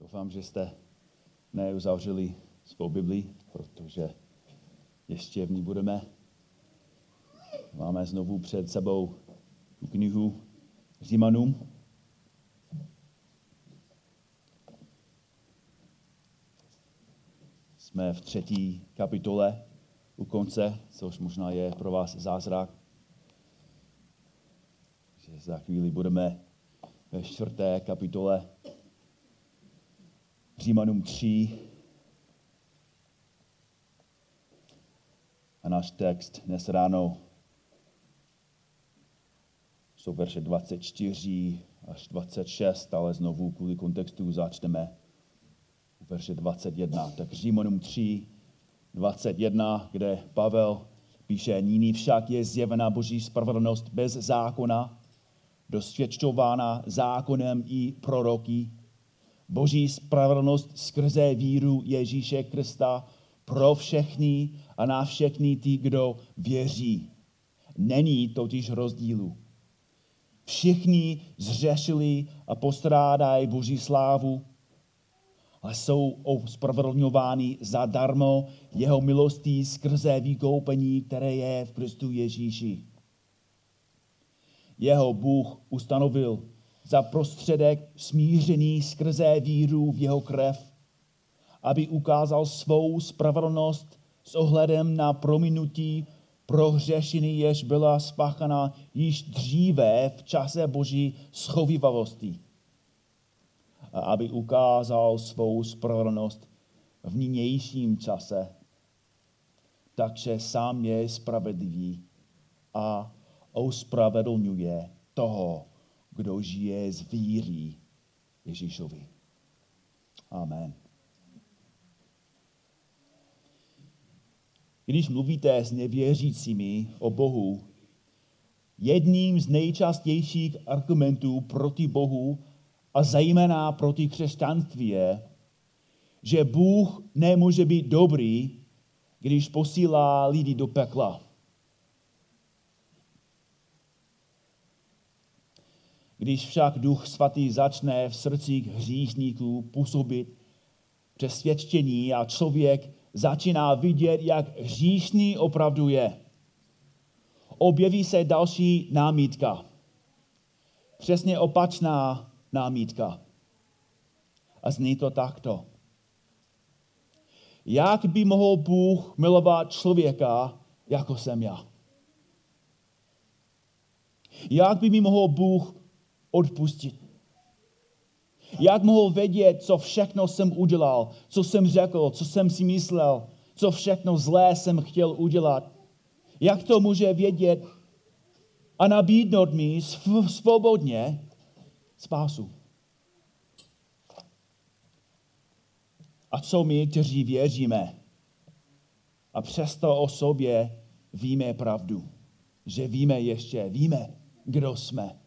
Doufám, že jste neuzavřeli svou Bibli, protože ještě v ní budeme. Máme znovu před sebou tu knihu Římanům. Jsme v třetí kapitole u konce, což možná je pro vás zázrak. Že za chvíli budeme ve čtvrté kapitole Římanům 3. A náš text dnes ráno jsou verše 24 až 26, ale znovu kvůli kontextu začneme u verše 21. Tak Římanům 3, 21, kde Pavel píše, nyní však je zjevená boží spravedlnost bez zákona, dosvědčována zákonem i proroky, boží spravedlnost skrze víru Ježíše Krista pro všechny a na všechny ty, kdo věří. Není totiž rozdílu. Všichni zřešili a postrádají Boží slávu, ale jsou ospravedlňováni zadarmo jeho milostí skrze vykoupení, které je v Kristu Ježíši. Jeho Bůh ustanovil za prostředek smířený skrze víru v jeho krev, aby ukázal svou spravedlnost s ohledem na prominutí pro hřešiny, jež byla spáchaná již dříve v čase boží schovivavosti. A aby ukázal svou spravedlnost v nynějším čase, takže sám je spravedlivý a ospravedlňuje toho, kdo žije z víry Ježíšovi. Amen. Když mluvíte s nevěřícími o Bohu, jedním z nejčastějších argumentů proti Bohu a zejména proti křesťanství je, že Bůh nemůže být dobrý, když posílá lidi do pekla. Když však Duch Svatý začne v srdcích hříšníků působit přesvědčení a člověk začíná vidět, jak hříšný opravdu je, objeví se další námítka. Přesně opačná námítka. A zní to takto. Jak by mohl Bůh milovat člověka, jako jsem já? Jak by mi mohl Bůh odpustit. Jak mohl vědět, co všechno jsem udělal, co jsem řekl, co jsem si myslel, co všechno zlé jsem chtěl udělat? Jak to může vědět a nabídnout mi svobodně spásu? A co my, kteří věříme a přesto o sobě víme pravdu, že víme ještě, víme, kdo jsme,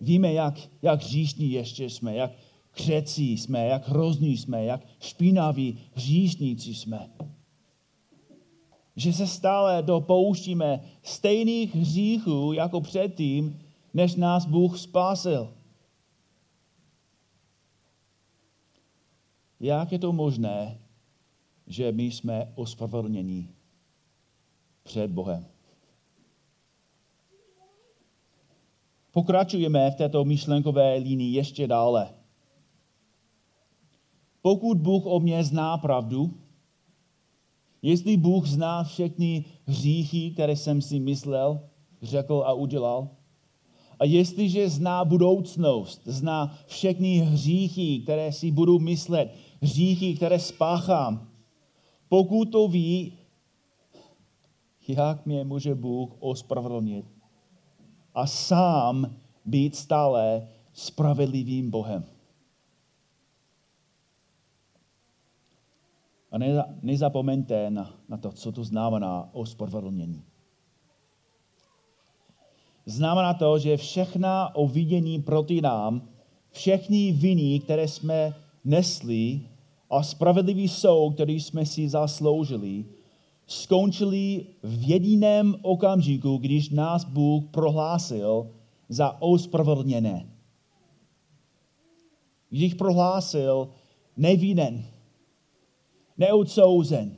Víme, jak, jak hříšní ještě jsme, jak křecí jsme, jak hrozní jsme, jak špinaví hříšníci jsme. Že se stále dopouštíme stejných hříchů jako předtím, než nás Bůh spásil. Jak je to možné, že my jsme ospravedlněni před Bohem? Pokračujeme v této myšlenkové linii ještě dále. Pokud Bůh o mě zná pravdu, jestli Bůh zná všechny hříchy, které jsem si myslel, řekl a udělal, a jestliže zná budoucnost, zná všechny hříchy, které si budu myslet, hříchy, které spáchám, pokud to ví, jak mě může Bůh ospravedlnit? A sám být stále spravedlivým Bohem. A nezapomeňte na, na to, co to znamená ospravedlnění. Znamená to, že všechna ovidění proti nám, všechny viny, které jsme nesli a spravedlivý soud, který jsme si zasloužili, skončili v jediném okamžiku, když nás Bůh prohlásil za ospravedlněné. Když prohlásil, nevinen, neodsouzen,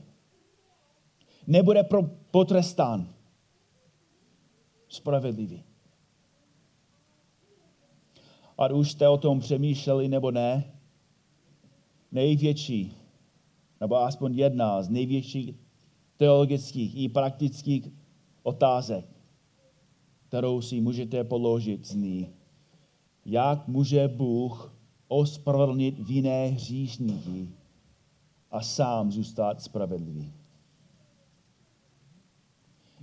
nebude potrestán. Spravedlivý. A už jste o tom přemýšleli nebo ne, největší, nebo aspoň jedna z největších teologických i praktických otázek, kterou si můžete položit, zní, jak může Bůh ospravedlnit vinné hříšníky a sám zůstat spravedlivý.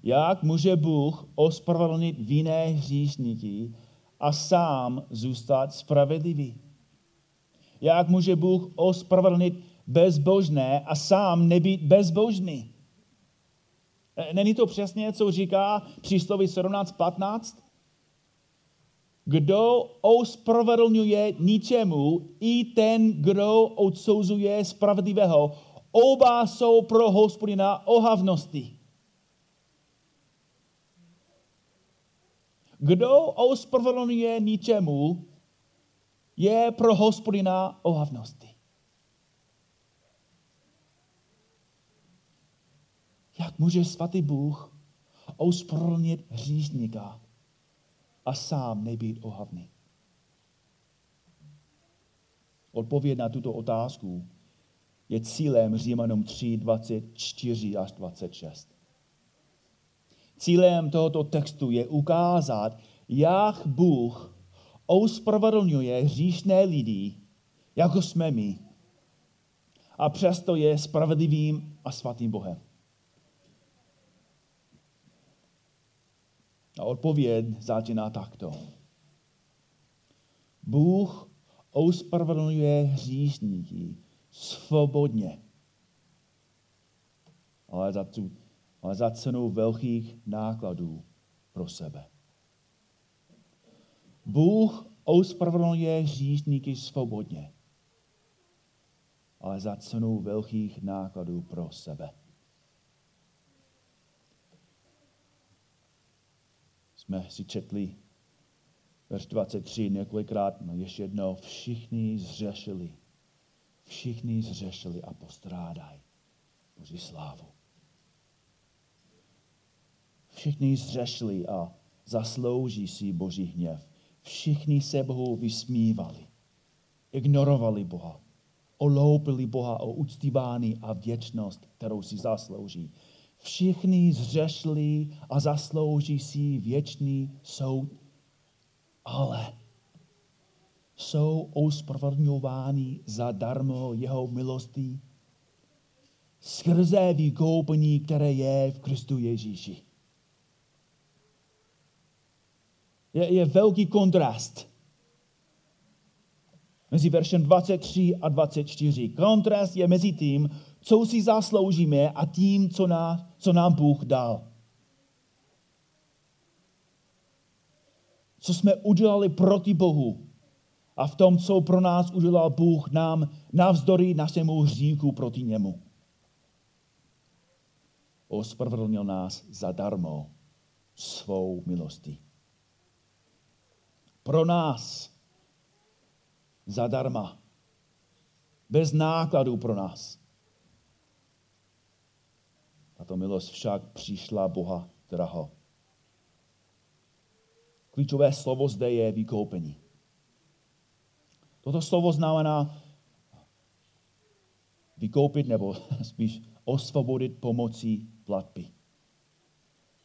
Jak může Bůh ospravedlnit vinné hříšníky a sám zůstat spravedlivý? Jak může Bůh ospravedlnit bezbožné a sám nebýt bezbožný? E, není to přesně, co říká přísloví 17.15? Kdo ospravedlňuje ničemu, i ten, kdo odsouzuje spravedlivého, oba jsou pro hospodina ohavnosti. Kdo ospravedlňuje ničemu, je pro hospodina ohavnosti. Jak může svatý Bůh ospravedlnit hříšníka a sám nebýt ohavný? Odpověď na tuto otázku je cílem Římanům 3, 24 až 26. Cílem tohoto textu je ukázat, jak Bůh ospravedlňuje hříšné lidi, jako jsme my. A přesto je spravedlivým a svatým Bohem. A odpověď začíná takto. Bůh ospravedlňuje hříšníky svobodně, ale za, tu, ale za cenu velkých nákladů pro sebe. Bůh ospravedlňuje hříšníky svobodně, ale za cenu velkých nákladů pro sebe. Jsme si četli verš 23 několikrát, no ještě jednou, všichni zřešili. Všichni zřešili a postrádají Boží slávu. Všichni zřešili a zaslouží si Boží hněv. Všichni se Bohu vysmívali, ignorovali Boha, oloupili Boha o uctívání a věčnost, kterou si zaslouží. Všichni zřešili a zaslouží si věčný soud, ale jsou ospravedlňováni zadarmo jeho milostí skrze vykoupení, které je v Kristu Ježíši. je, je velký kontrast mezi veršem 23 a 24. Kontrast je mezi tím, co si zasloužíme a tím, co, nás, co nám Bůh dal. Co jsme udělali proti Bohu a v tom, co pro nás udělal Bůh nám navzdory našemu hříchu proti němu. Ospravedlnil nás zadarmo svou milostí pro nás zadarma. Bez nákladů pro nás. Tato milost však přišla Boha draho. Klíčové slovo zde je vykoupení. Toto slovo znamená vykoupit nebo spíš osvobodit pomocí platby.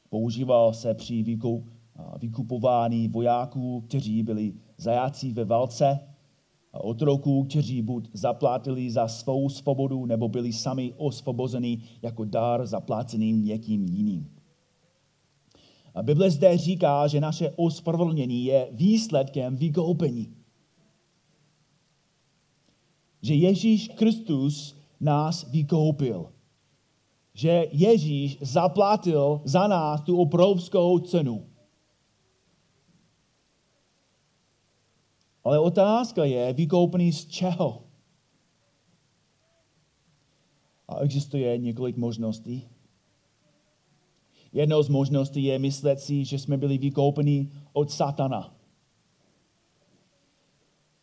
Používal se při vykupování vojáků, kteří byli zajácí ve válce, otroků, kteří buď zaplatili za svou svobodu, nebo byli sami osvobozeni jako dar zaplaceným někým jiným. A Bible zde říká, že naše ospravedlnění je výsledkem vykoupení. Že Ježíš Kristus nás vykoupil. Že Ježíš zaplatil za nás tu obrovskou cenu. Ale otázka je, vykoupený z čeho? A existuje několik možností. Jednou z možností je myslet si, že jsme byli vykoupeni od satana.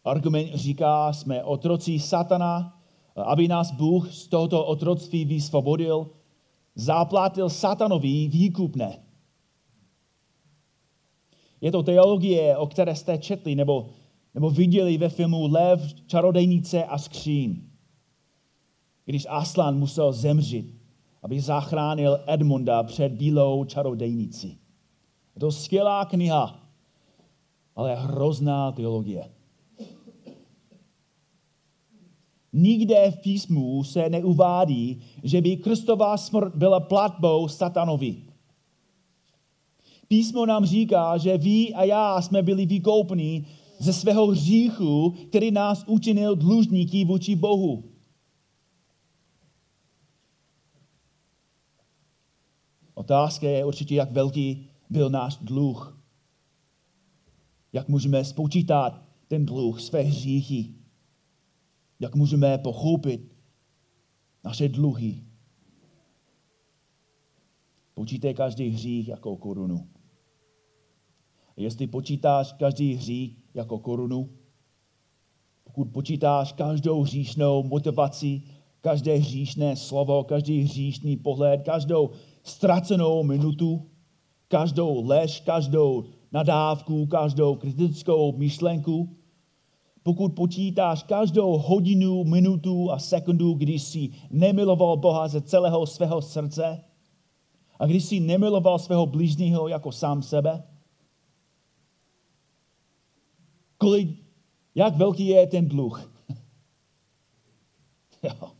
Argument říká, jsme otroci satana aby nás Bůh z tohoto otroctví vysvobodil, zaplatil satanovi výkupné. Je to teologie, o které jste četli nebo, nebo viděli ve filmu Lev, čarodejnice a skříň. Když Aslan musel zemřít, aby zachránil Edmunda před bílou čarodejnici. Je to skvělá kniha, ale hrozná teologie. Nikde v písmu se neuvádí, že by Kristová smrt byla platbou satanovi. Písmo nám říká, že vy a já jsme byli vykoupeni ze svého hříchu, který nás učinil dlužníky vůči Bohu. Otázka je určitě, jak velký byl náš dluh. Jak můžeme spočítat ten dluh, své hříchy. Jak můžeme pochopit naše dluhy. Počítej každý hřích jako korunu. Jestli počítáš každý hřích jako korunu, pokud počítáš každou hříšnou motivaci, každé hříšné slovo, každý hříšný pohled, každou ztracenou minutu, každou lež, každou nadávku, každou kritickou myšlenku, pokud počítáš každou hodinu, minutu a sekundu, kdy jsi nemiloval Boha ze celého svého srdce a když jsi nemiloval svého blížního jako sám sebe, kolik, jak velký je ten dluh? jo.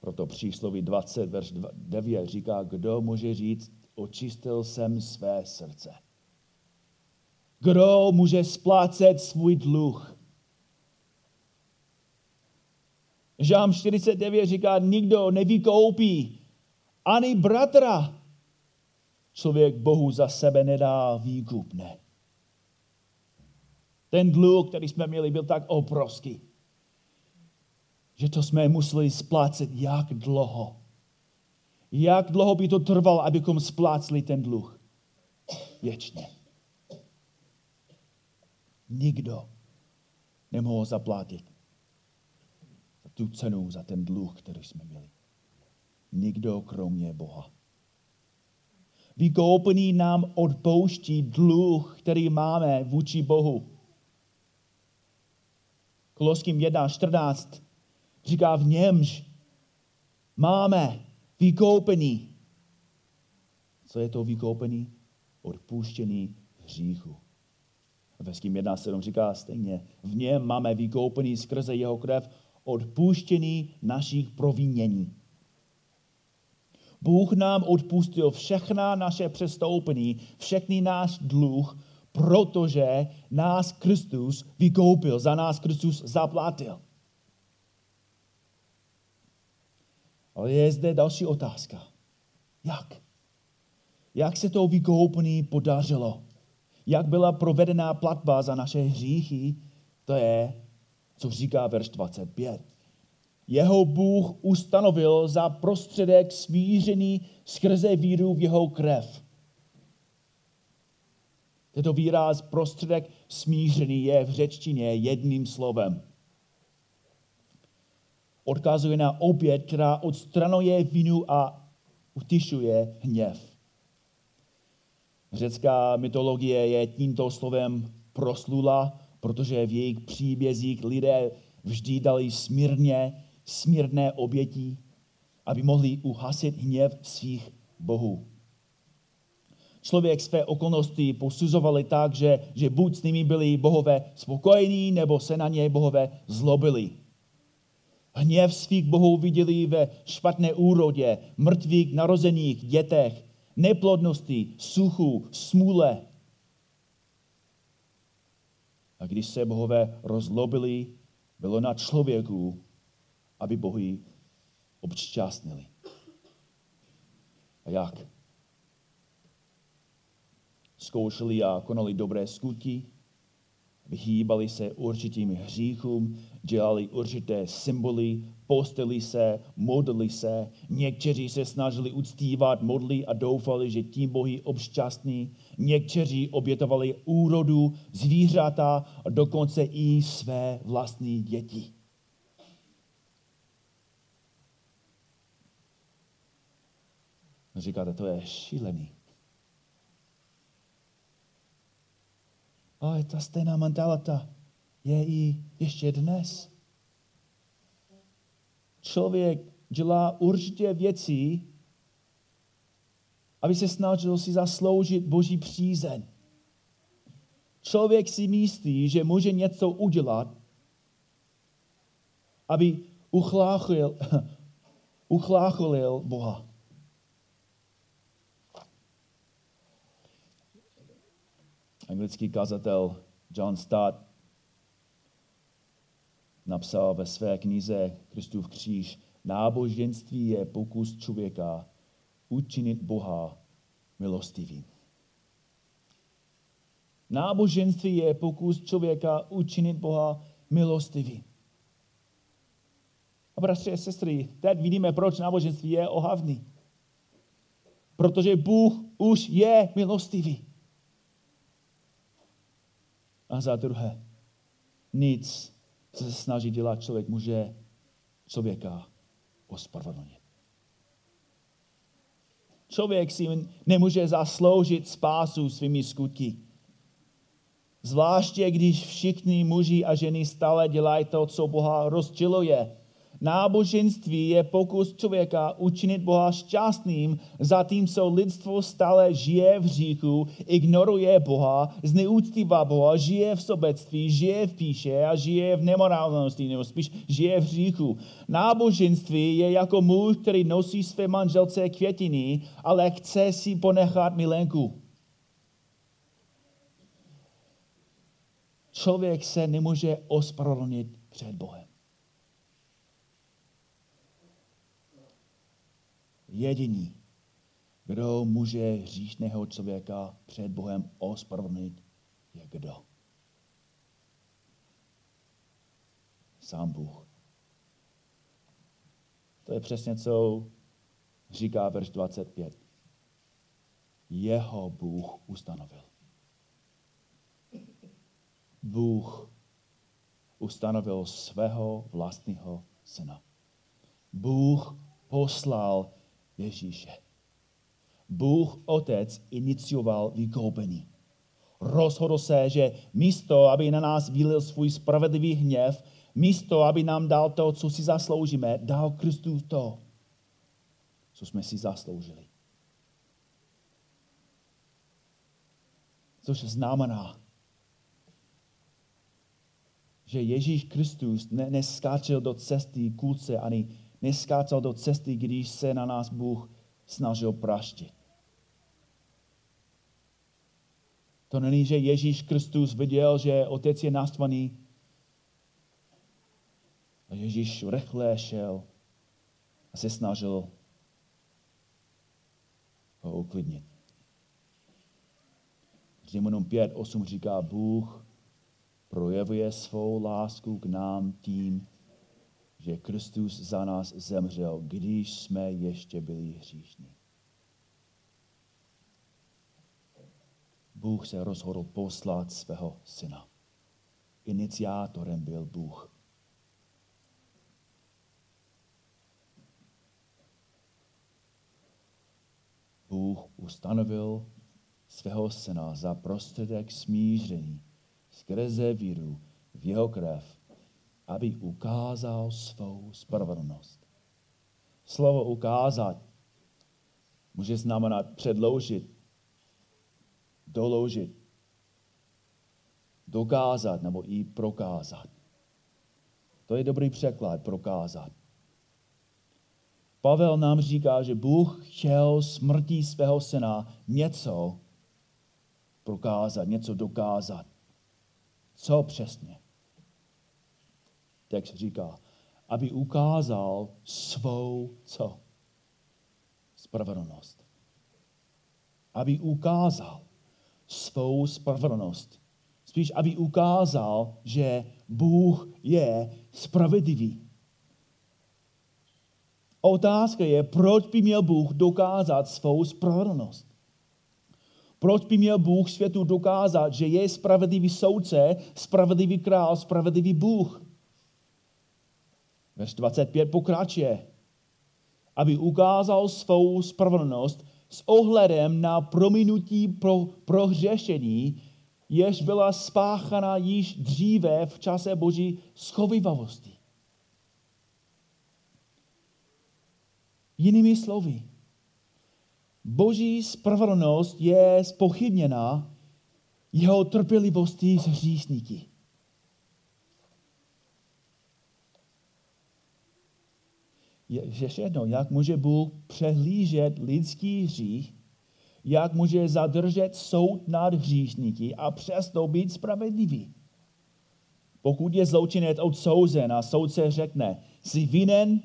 Proto přísloví 20, verš 9 říká, kdo může říct, očistil jsem své srdce. Kdo může splácet svůj dluh? Žám 49 říká, nikdo nevykoupí ani bratra. Člověk Bohu za sebe nedá výkupné. Ten dluh, který jsme měli, byl tak obrovský že to jsme museli splácet jak dlouho. Jak dlouho by to trvalo, abychom spláceli ten dluh? Věčně. Nikdo nemohl zaplatit za tu cenu, za ten dluh, který jsme měli. Nikdo kromě Boha. Vykoupení nám odpouští dluh, který máme vůči Bohu. Koloským 1.14 Říká v němž máme vykoupení. Co je to vykoupení? Odpuštění hříchu. Ve ským 1.7 říká stejně, v něm máme vykoupení skrze jeho krev odpuštění našich provinění. Bůh nám odpustil všechna naše přestoupení, všechny náš dluh, protože nás Kristus vykoupil, za nás Kristus zaplatil. Ale je zde další otázka. Jak? Jak se to vykoupení podařilo? Jak byla provedená platba za naše hříchy? To je, co říká verš 25. Jeho Bůh ustanovil za prostředek smířený skrze víru v jeho krev. Tento výraz prostředek smířený je v řečtině jedním slovem odkazuje na oběd, která odstranuje vinu a utišuje hněv. Řecká mytologie je tímto slovem proslula, protože v jejich příbězích lidé vždy dali smírně, smírné oběti, aby mohli uhasit hněv svých bohů. Člověk své okolnosti posuzovali tak, že, že buď s nimi byli bohové spokojení, nebo se na ně bohové zlobili. Hněv svých bohů viděli ve špatné úrodě, mrtvých narozených dětech, neplodnosti, suchu, smůle. A když se bohové rozlobili, bylo na člověku, aby bohy občasnili. A jak? Zkoušeli a konali dobré skutky, vyhýbali se určitým hříchům, dělali určité symboly, posteli se, modlili se, někteří se snažili uctívat modly a doufali, že tím bohy obšťastní, Někteří obětovali úrodu, zvířata a dokonce i své vlastní děti. Říkáte, to je šílený. Ale ta stejná mentalita je i ještě dnes. Člověk dělá určitě věci, aby se snažil si zasloužit Boží přízeň. Člověk si myslí, že může něco udělat, aby uchlácholil, uchlácholil Boha. Anglický kazatel John Stott napsal ve své knize Kristův kříž, náboženství je pokus člověka učinit Boha milostivým. Náboženství je pokus člověka učinit Boha milostivým. A bratři a sestry, teď vidíme, proč náboženství je ohavný. Protože Bůh už je milostivý. A za druhé, nic, co se snaží dělat člověk, může člověka ospravedlnit. Člověk si nemůže zasloužit spásu svými skutky. Zvláště když všichni muži a ženy stále dělají to, co Boha rozčiluje. Náboženství je pokus člověka učinit Boha šťastným, zatímco lidstvo stále žije v hříchu, ignoruje Boha, zneuctívá Boha, žije v sobectví, žije v píše a žije v nemorálnosti, nebo spíš žije v hříchu. Náboženství je jako muž, který nosí své manželce květiny, ale chce si ponechat milenku. Člověk se nemůže ospravedlnit před Bohem. Jediný, kdo může hříšného člověka před Bohem ospravedlnit, je kdo? Sám Bůh. To je přesně, co říká verš 25. Jeho Bůh ustanovil. Bůh ustanovil svého vlastního syna. Bůh poslal Ježíše. Bůh Otec inicioval vykoupení. Rozhodl se, že místo, aby na nás vylil svůj spravedlivý hněv, místo, aby nám dal to, co si zasloužíme, dal Kristu to, co jsme si zasloužili. Což znamená, že Ježíš Kristus neskáčel do cesty kulce ani neskácal do cesty, když se na nás Bůh snažil praštit. To není, že Ježíš Kristus viděl, že otec je naštvaný a Ježíš rychle šel a se snažil ho uklidnit. Římanům 5, 8 říká, Bůh projevuje svou lásku k nám tím, že Kristus za nás zemřel, když jsme ještě byli hříšní. Bůh se rozhodl poslat svého syna. Iniciátorem byl Bůh. Bůh ustanovil svého syna za prostředek smíření skrze víru v jeho krev aby ukázal svou spravedlnost. Slovo ukázat může znamenat předložit, doložit, dokázat nebo i prokázat. To je dobrý překlad, prokázat. Pavel nám říká, že Bůh chtěl smrtí svého syna něco prokázat, něco dokázat. Co přesně? Text říká, aby ukázal svou co? Spravedlnost. Aby ukázal svou spravedlnost. Spíš, aby ukázal, že Bůh je spravedlivý. Otázka je, proč by měl Bůh dokázat svou spravedlnost. Proč by měl Bůh světu dokázat, že je spravedlivý soudce, spravedlivý král, spravedlivý Bůh? Verš 25 pokračuje. Aby ukázal svou spravedlnost s ohledem na prominutí pro prohřešení, jež byla spáchana již dříve v čase boží schovivavosti. Jinými slovy, boží spravedlnost je spochybněna jeho trpělivostí s hříšníky. Ještě jednou, jak může Bůh přehlížet lidský hřích, jak může zadržet soud nad hříšníky a přesto být spravedlivý. Pokud je zločinec odsouzen a soudce řekne, jsi vinen,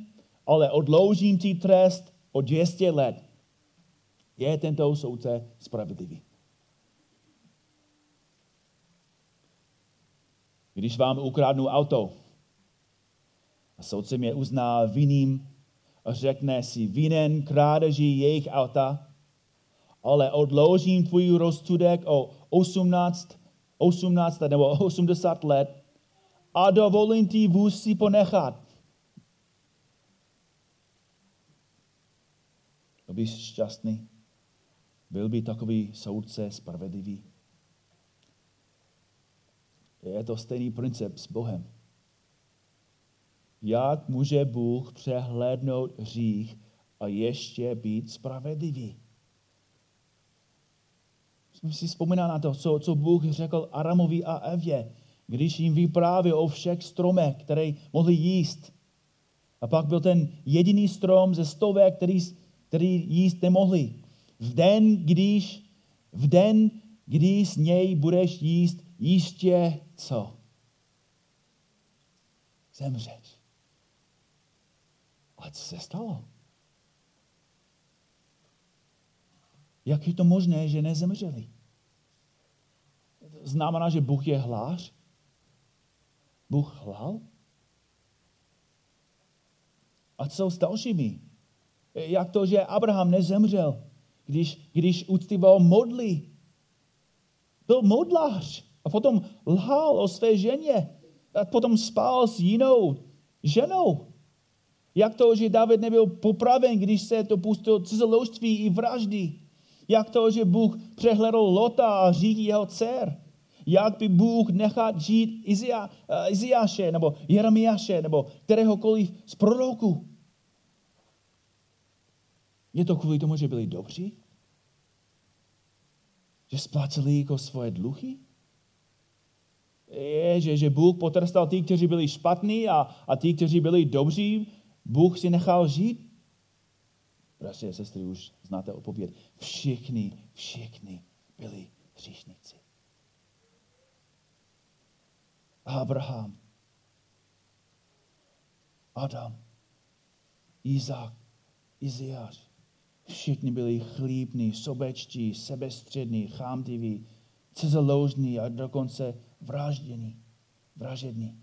ale odloužím ti trest o 200 let, je tento soudce spravedlivý. Když vám ukradnu auto a soudce mě uzná vinným a řekne si vinen krádeži jejich auta, ale odložím tvůj rozsudek o 18, 18 nebo 80 let a dovolím ti vůz si ponechat. Byl by šťastný? Byl by takový soudce spravedlivý? Je to stejný princip s Bohem. Jak může Bůh přehlédnout hřích a ještě být spravedlivý? Si vzpomínal na to, co, co Bůh řekl Aramovi a Evě, když jim vyprávěl o všech stromech, které mohli jíst. A pak byl ten jediný strom ze stovek, který, který jíst nemohli. V den, když, v den, kdy z něj budeš jíst, jistě co? Zemřeš. Ale co se stalo? Jak je to možné, že nezemřeli? Znamená, že Bůh je hlář? Bůh hlal? A co s dalšími? Jak to, že Abraham nezemřel, když, když uctíval modly? Byl modlář a potom lhal o své ženě a potom spal s jinou ženou. Jak to, že David nebyl popraven, když se to pustil cizoloužství i vraždy? Jak to, že Bůh přehledl Lota a řídí jeho dcer? Jak by Bůh nechal žít Izia, uh, Iziáše nebo Jeremiáše nebo kteréhokoliv z proroků? Je to kvůli tomu, že byli dobří? Že spláceli jako svoje dluhy? Je, že, že Bůh potrestal ty, kteří byli špatní a, a ty, kteří byli dobří, Bůh si nechal žít? Bratři a sestry, už znáte odpověď. Všichni, všichni byli hříšníci. Abraham, Adam, Izák, Iziáš. Všichni byli chlíbní, sobečtí, sebestřední, chámtiví, cizeloužní a dokonce vraždění, vražední.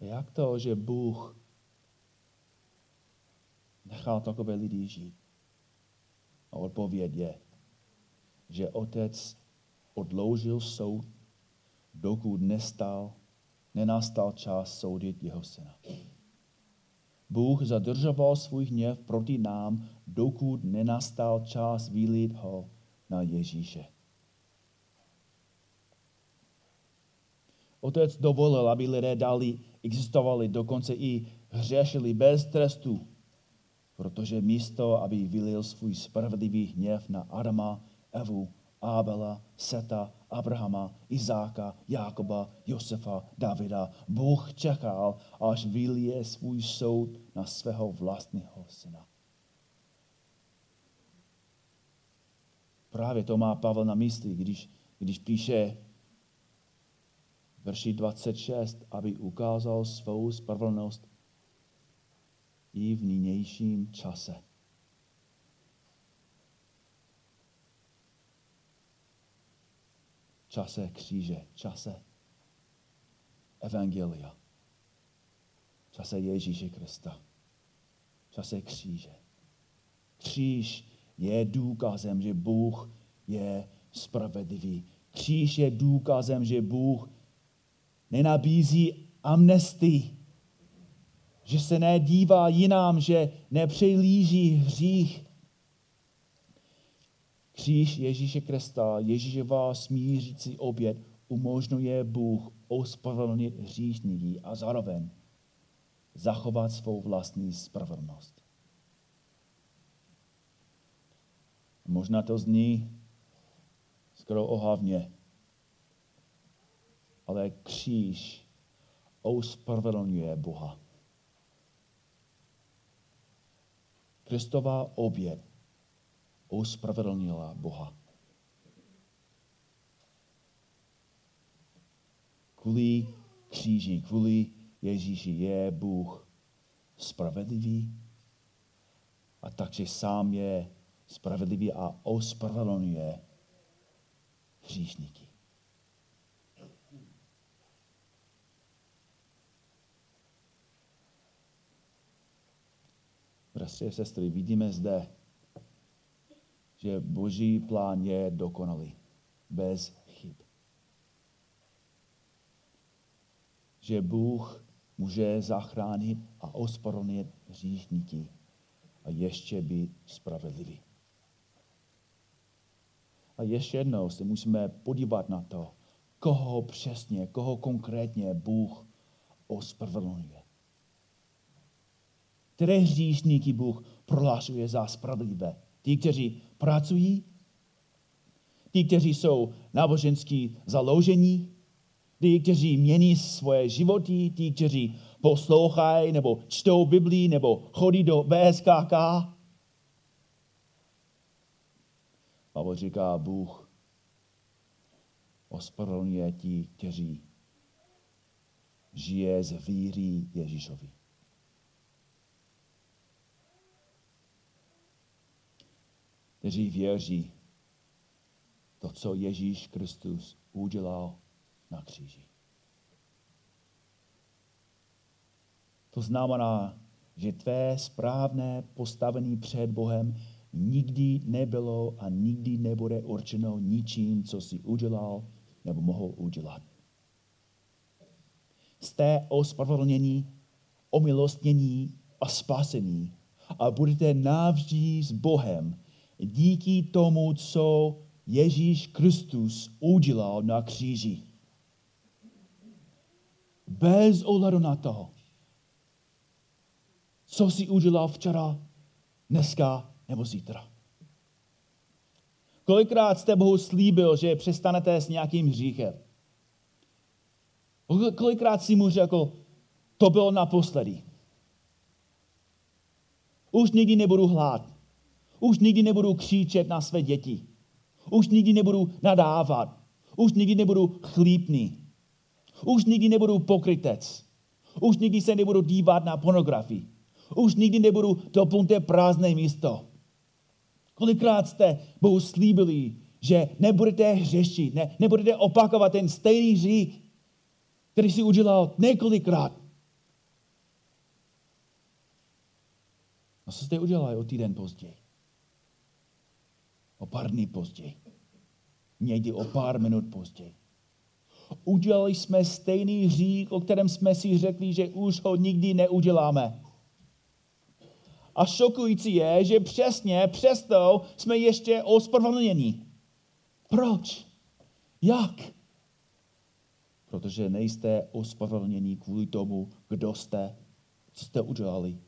Jak to, že Bůh nechal takové lidi žít? A odpověď je, že otec odloužil soud, dokud nestal, nenastal čas soudit jeho syna. Bůh zadržoval svůj hněv proti nám, dokud nenastal čas vylít ho na Ježíše. Otec dovolil, aby lidé dali, existovali, dokonce i hřešili bez trestu, protože místo, aby vylil svůj spravedlivý hněv na Adama, Evu, Abela, Seta, Abrahama, Izáka, Jákoba, Josefa, Davida, Bůh čekal, až vylije svůj soud na svého vlastního syna. Právě to má Pavel na mysli, když, když píše verši 26, aby ukázal svou spravedlnost i v nynějším čase. Čase kříže, čase Evangelia, čase Ježíše Krista, čase kříže. Kříž je důkazem, že Bůh je spravedlivý. Kříž je důkazem, že Bůh nenabízí amnestii, že se nedívá jinam, že nepřejlíží hřích. Kříž Ježíše Krista, Ježíšova smířící oběd umožňuje Bůh ospravedlnit hříšníky a zároveň zachovat svou vlastní spravedlnost. Možná to zní skoro ohavně, ale kříž ospravedlňuje Boha. Kristová oběd ospravedlnila Boha. Kvůli kříži, kvůli Ježíši je Bůh spravedlivý a takže sám je spravedlivý a ospravedlňuje hříšníky. Bratři a sestry, vidíme zde, že boží plán je dokonalý, bez chyb. Že Bůh může zachránit a ospravedlnit hříšníky a ještě být spravedlivý. A ještě jednou se musíme podívat na to, koho přesně, koho konkrétně Bůh ospravedlňuje. Které hříšníky Bůh prohlašuje za spravedlivé? Ti, kteří pracují, ti, kteří jsou náboženský založení, ti, kteří mění svoje životy, ti, kteří poslouchají nebo čtou Biblii nebo chodí do BSKK. Pavel říká, Bůh ospravedlňuje ti, kteří žije z víry Ježíšovi. Kteří věří to, co Ježíš Kristus udělal na kříži. To znamená, že tvé správné postavení před Bohem nikdy nebylo a nikdy nebude určeno ničím, co si udělal nebo mohl udělat. Jste ospravedlnění, omilostnění a spasení a budete navždy s Bohem díky tomu, co Ježíš Kristus udělal na kříži. Bez ohledu na to, co si udělal včera, dneska nebo zítra. Kolikrát jste Bohu slíbil, že přestanete s nějakým hříchem? Kolikrát si mu řekl, to bylo naposledy. Už nikdy nebudu hlát. Už nikdy nebudu křičet na své děti. Už nikdy nebudu nadávat. Už nikdy nebudu chlípný. Už nikdy nebudu pokrytec. Už nikdy se nebudu dívat na pornografii. Už nikdy nebudu doplňte prázdné místo. Kolikrát jste Bohu slíbili, že nebudete hřešit, ne, nebudete opakovat ten stejný hřích, který si udělal několikrát. A co jste udělali o týden později? O pár dní později. Někdy o pár minut později. Udělali jsme stejný hřích, o kterém jsme si řekli, že už ho nikdy neuděláme. A šokující je, že přesně přesto jsme ještě ospravedlněni. Proč? Jak? Protože nejste ospravedlněni kvůli tomu, kdo jste, co jste udělali,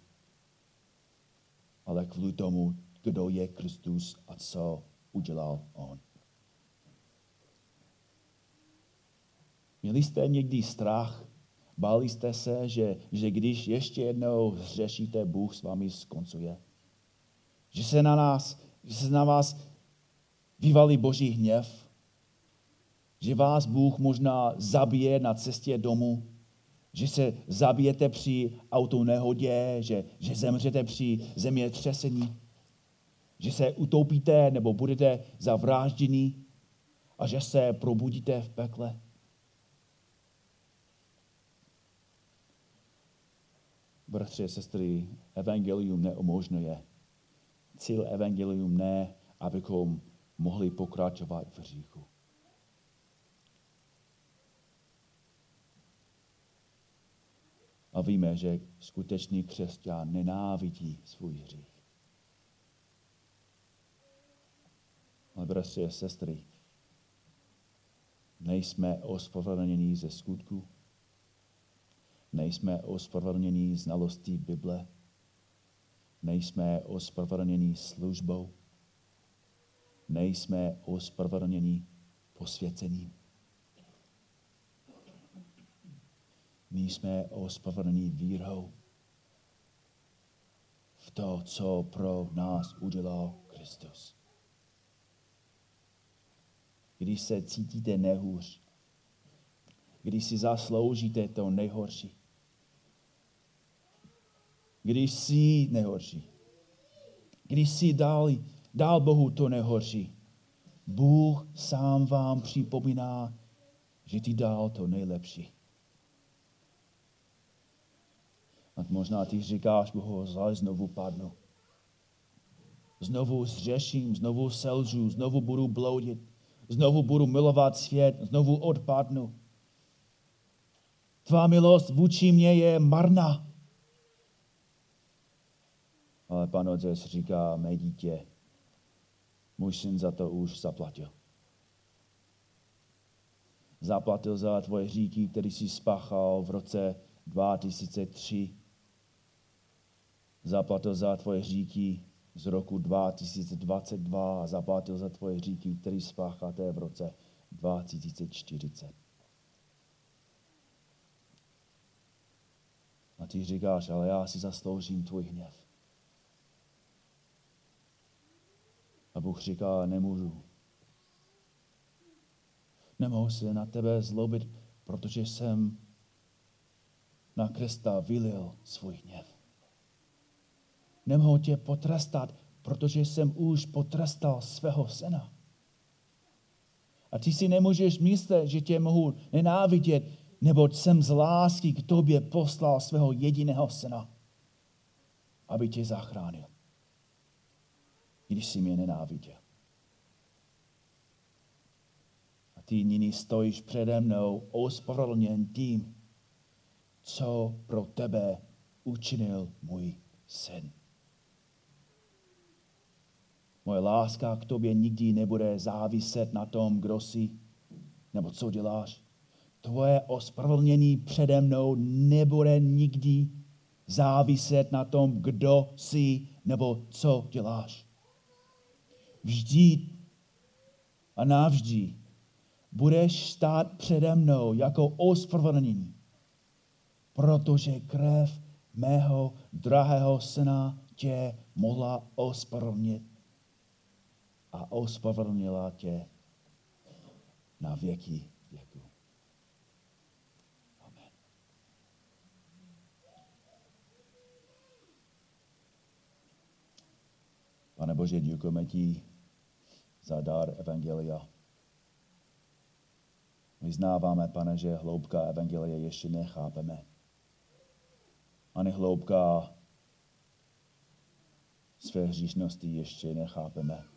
ale kvůli tomu, kdo je Kristus a co udělal On. Měli jste někdy strach Báli jste se, že, že když ještě jednou hřešíte, Bůh s vámi skoncuje? Že se na nás, že se na vás vyvalí boží hněv? Že vás Bůh možná zabije na cestě domů? Že se zabijete při autonehodě? Že, že zemřete při zemětřesení? Že se utopíte nebo budete zavrážděni? A že se probudíte v pekle? bratři a sestry, evangelium neumožňuje cíl evangelium ne, abychom mohli pokračovat v hříchu. A víme, že skutečný křesťan nenávidí svůj hřích. Ale bratři a sestry, nejsme ospravedlnění ze skutku, nejsme ospravedlnění znalostí Bible, nejsme ospravedlnění službou, nejsme ospravedlnění posvěcením. My jsme ospravedlnění vírou v to, co pro nás udělal Kristus. Když se cítíte nehůř, když si zasloužíte to nejhorší, když jsi nejhorší, když si dal, dal Bohu to nejhorší, Bůh sám vám připomíná, že ti dal to nejlepší. A možná ty říkáš, Bohu, ale znovu padnu. Znovu zřeším, znovu selžu, znovu budu bloudit, znovu budu milovat svět, znovu odpadnu. Tvá milost vůči mě je marná. Ale pan otec říká, mé dítě, můj syn za to už zaplatil. Zaplatil za tvoje říky, který jsi spáchal v roce 2003 zaplatil za tvoje říky z roku 2022 a zaplatil za tvoje říky, který spácháte v roce 2040. A ty říkáš, ale já si zasloužím tvůj hněv. A Bůh říká, nemůžu. Nemohu se na tebe zlobit, protože jsem na Krista vylil svůj hněv nemohu tě potrestat, protože jsem už potrestal svého syna. A ty si nemůžeš myslet, že tě mohu nenávidět, neboť jsem z lásky k tobě poslal svého jediného syna, aby tě zachránil, když jsi mě nenáviděl. A ty nyní stojíš přede mnou ospravedlněn tím, co pro tebe učinil můj syn. Moje láska k tobě nikdy nebude záviset na tom, kdo jsi nebo co děláš. Tvoje ospravedlnění přede mnou nebude nikdy záviset na tom, kdo jsi nebo co děláš. Vždy a navždy budeš stát přede mnou jako ospravedlnění, protože krev mého drahého syna tě mohla ospravedlnit a ospravedlnila tě na věky věku. Amen. Pane Bože, děkujeme ti za dar Evangelia. Vyznáváme, pane, že hloubka Evangelia ještě nechápeme. Ani hloubka své hříšnosti ještě nechápeme.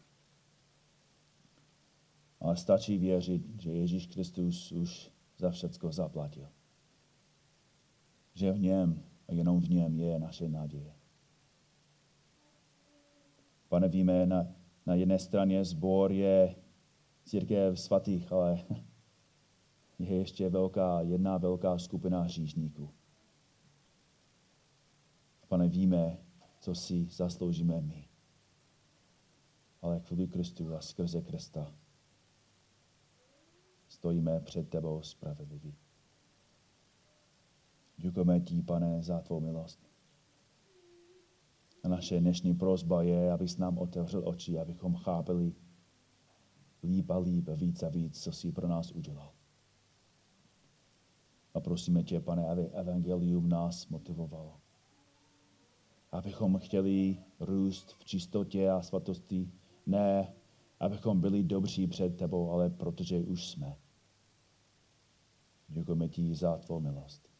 Ale stačí věřit, že Ježíš Kristus už za všecko zaplatil. Že v něm a jenom v něm je naše naděje. Pane, víme, na, na jedné straně zbor je církev svatých, ale je ještě velká, jedna velká skupina hříšníků. Pane, víme, co si zasloužíme my. Ale kvůli Kristu a skrze Krista stojíme před tebou spravedliví. Děkujeme ti, pane, za tvou milost. A naše dnešní prozba je, abys nám otevřel oči, abychom chápili líp a líp, víc a víc, co jsi pro nás udělal. A prosíme tě, pane, aby evangelium nás motivovalo. Abychom chtěli růst v čistotě a svatosti, ne abychom byli dobří před tebou, ale protože už jsme. Děkujeme ti za tvou milost.